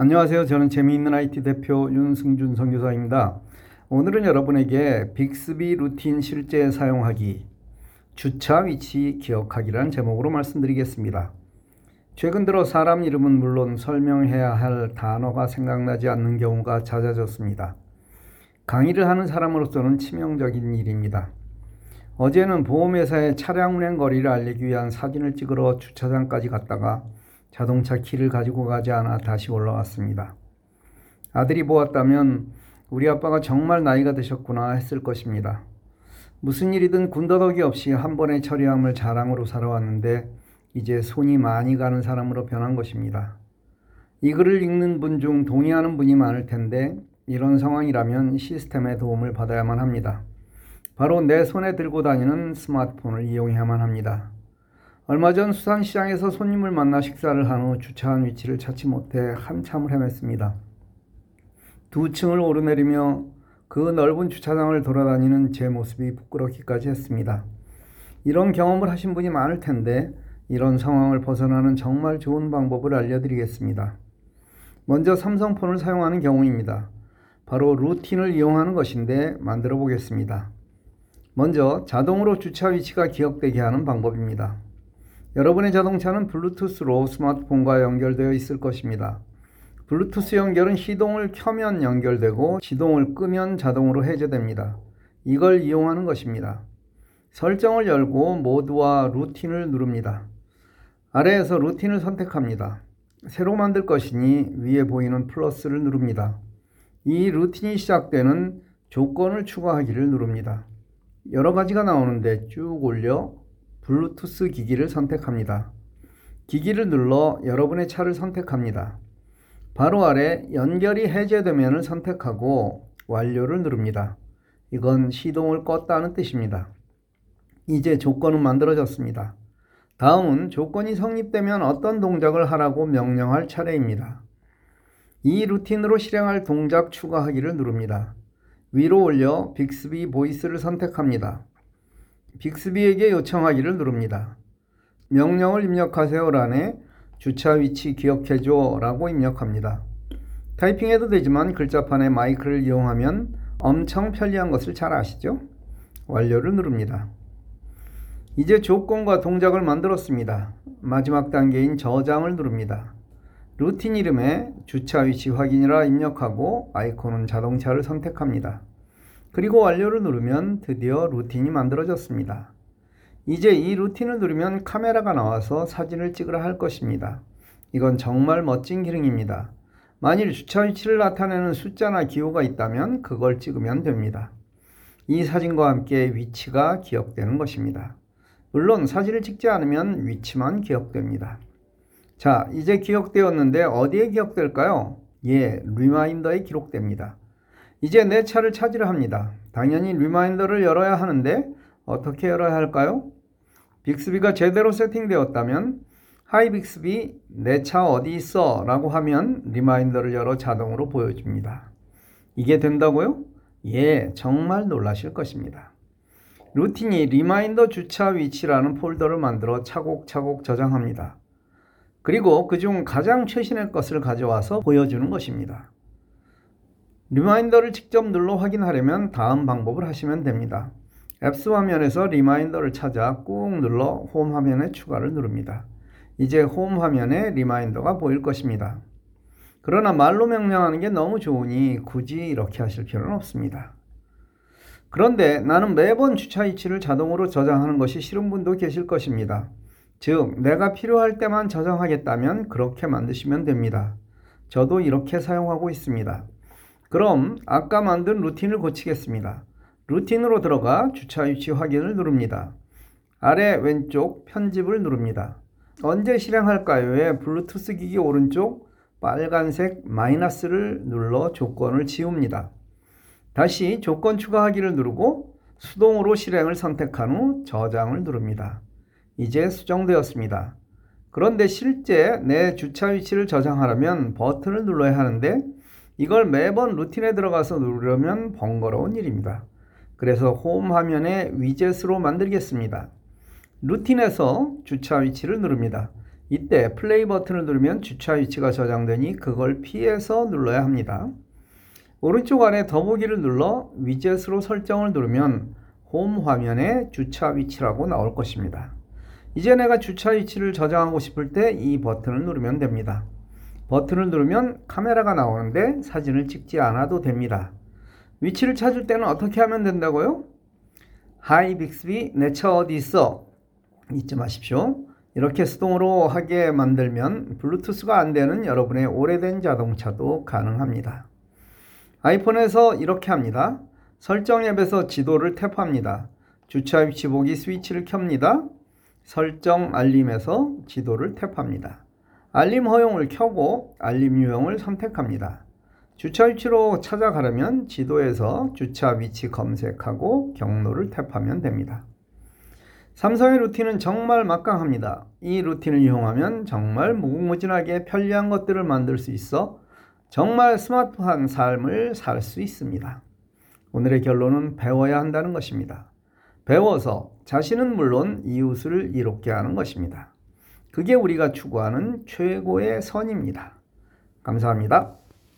안녕하세요. 저는 재미있는 IT 대표 윤승준 선교사입니다. 오늘은 여러분에게 빅스비 루틴 실제 사용하기, 주차 위치 기억하기라는 제목으로 말씀드리겠습니다. 최근 들어 사람 이름은 물론 설명해야 할 단어가 생각나지 않는 경우가 잦아졌습니다. 강의를 하는 사람으로서는 치명적인 일입니다. 어제는 보험회사에 차량 운행 거리를 알리기 위한 사진을 찍으러 주차장까지 갔다가 자동차 키를 가지고 가지 않아 다시 올라왔습니다. 아들이 보았다면 우리 아빠가 정말 나이가 드셨구나 했을 것입니다. 무슨 일이든 군더더기 없이 한 번에 처리함을 자랑으로 살아왔는데 이제 손이 많이 가는 사람으로 변한 것입니다. 이 글을 읽는 분 중 동의하는 분이 많을 텐데 이런 상황이라면 시스템의 도움을 받아야만 합니다. 바로 내 손에 들고 다니는 스마트폰을 이용해야만 합니다. 얼마 전 수산시장에서 손님을 만나 식사를 한 후 주차한 위치를 찾지 못해 한참을 헤맸습니다. 두 층을 오르내리며 그 넓은 주차장을 돌아다니는 제 모습이 부끄럽기까지 했습니다. 이런 경험을 하신 분이 많을 텐데 이런 상황을 벗어나는 정말 좋은 방법을 알려드리겠습니다. 먼저 삼성폰을 사용하는 경우입니다. 바로 루틴을 이용하는 것인데 만들어 보겠습니다. 먼저 자동으로 주차 위치가 기억되게 하는 방법입니다. 여러분의 자동차는 블루투스로 스마트폰과 연결되어 있을 것입니다. 블루투스 연결은 시동을 켜면 연결되고 시동을 끄면 자동으로 해제됩니다. 이걸 이용하는 것입니다. 설정을 열고 모드와 루틴을 누릅니다. 아래에서 루틴을 선택합니다. 새로 만들 것이니 위에 보이는 플러스를 누릅니다. 이 루틴이 시작되는 조건을 추가하기를 누릅니다. 여러 가지가 나오는데 쭉 올려 블루투스 기기를 선택합니다. 기기를 눌러 여러분의 차를 선택합니다. 바로 아래 연결이 해제되면을 선택하고 완료를 누릅니다. 이건 시동을 껐다는 뜻입니다. 이제 조건은 만들어졌습니다. 다음은 조건이 성립되면 어떤 동작을 하라고 명령할 차례입니다. 이 루틴으로 실행할 동작 추가하기를 누릅니다. 위로 올려 빅스비 보이스를 선택합니다. 빅스비에게 요청하기를 누릅니다. 명령을 입력하세요란에 주차 위치 기억해줘 라고 입력합니다. 타이핑해도 되지만 글자판에 마이크를 이용하면 엄청 편리한 것을 잘 아시죠? 완료를 누릅니다. 이제 조건과 동작을 만들었습니다. 마지막 단계인 저장을 누릅니다. 루틴 이름에 주차 위치 확인이라 입력하고 아이콘은 자동차를 선택합니다. 그리고 완료를 누르면 드디어 루틴이 만들어졌습니다. 이제 이 루틴을 누르면 카메라가 나와서 사진을 찍으라 할 것입니다. 이건 정말 멋진 기능입니다. 만일 주차 위치를 나타내는 숫자나 기호가 있다면 그걸 찍으면 됩니다. 이 사진과 함께 위치가 기억되는 것입니다. 물론 사진을 찍지 않으면 위치만 기억됩니다. 자, 이제 기억되었는데 어디에 기억될까요? 예, reminder에 기록됩니다. 이제 내 차를 찾으려 합니다. 당연히 reminder를 열어야 하는데 어떻게 열어야 할까요? 빅스비가 제대로 세팅되었다면 Hi 빅스비 내 차 어디 있어? 라고 하면 reminder를 열어 자동으로 보여줍니다. 이게 된다고요? 예, 정말 놀라실 것입니다. 루틴이 reminder 주차 위치라는 폴더를 만들어 차곡차곡 저장합니다. 그리고 그중 가장 최신의 것을 가져와서 보여주는 것입니다. reminder를 직접 눌러 확인하려면 다음 방법을 하시면 됩니다. apps 화면에서 reminder를 찾아 꾹 눌러 홈 화면에 추가를 누릅니다. 이제 홈 화면에 reminder가 보일 것입니다. 그러나 말로 명령하는 게 너무 좋으니 굳이 이렇게 하실 필요는 없습니다. 그런데 나는 매번 주차 위치를 자동으로 저장하는 것이 싫은 분도 계실 것입니다. 즉, 내가 필요할 때만 저장하겠다면 그렇게 만드시면 됩니다. 저도 이렇게 사용하고 있습니다. 그럼 아까 만든 루틴을 고치겠습니다. 루틴으로 들어가 주차 위치 확인을 누릅니다. 아래 왼쪽 편집을 누릅니다. 언제 실행할까요에 블루투스 기기 오른쪽 빨간색 마이너스를 눌러 조건을 지웁니다. 다시 조건 추가하기를 누르고 수동으로 실행을 선택한 후 저장을 누릅니다. 이제 수정되었습니다. 그런데 실제 내 주차 위치를 저장하려면 버튼을 눌러야 하는데 이걸 매번 루틴에 들어가서 누르려면 번거로운 일입니다. 그래서 홈 화면에 위젯으로 만들겠습니다. 루틴에서 주차 위치를 누릅니다. 이때 플레이 버튼을 누르면 주차 위치가 저장되니 그걸 피해서 눌러야 합니다. 오른쪽 아래 더보기를 눌러 위젯으로 설정을 누르면 홈 화면에 주차 위치라고 나올 것입니다. 이제 내가 주차 위치를 저장하고 싶을 때 이 버튼을 누르면 됩니다. 버튼을 누르면 카메라가 나오는데 사진을 찍지 않아도 됩니다. 위치를 찾을 때는 어떻게 하면 된다고요? Hi 빅스비 내 차 어디 있어? 잊지 마십시오. 이렇게 수동으로 하게 만들면 블루투스가 안 되는 여러분의 오래된 자동차도 가능합니다. 아이폰에서 이렇게 합니다. 설정 앱에서 지도를 탭합니다. 주차 위치 보기 스위치를 켭니다. 설정 알림에서 지도를 탭합니다. 알림 허용을 켜고 알림 유형을 선택합니다. 주차 위치로 찾아가려면 지도에서 주차 위치 검색하고 경로를 탭하면 됩니다. 삼성의 루틴은 정말 막강합니다. 이 루틴을 이용하면 정말 무궁무진하게 편리한 것들을 만들 수 있어 정말 스마트한 삶을 살 수 있습니다. 오늘의 결론은 배워야 한다는 것입니다. 배워서 자신은 물론 이웃을 이롭게 하는 것입니다. 그게 우리가 추구하는 최고의 선입니다. 감사합니다.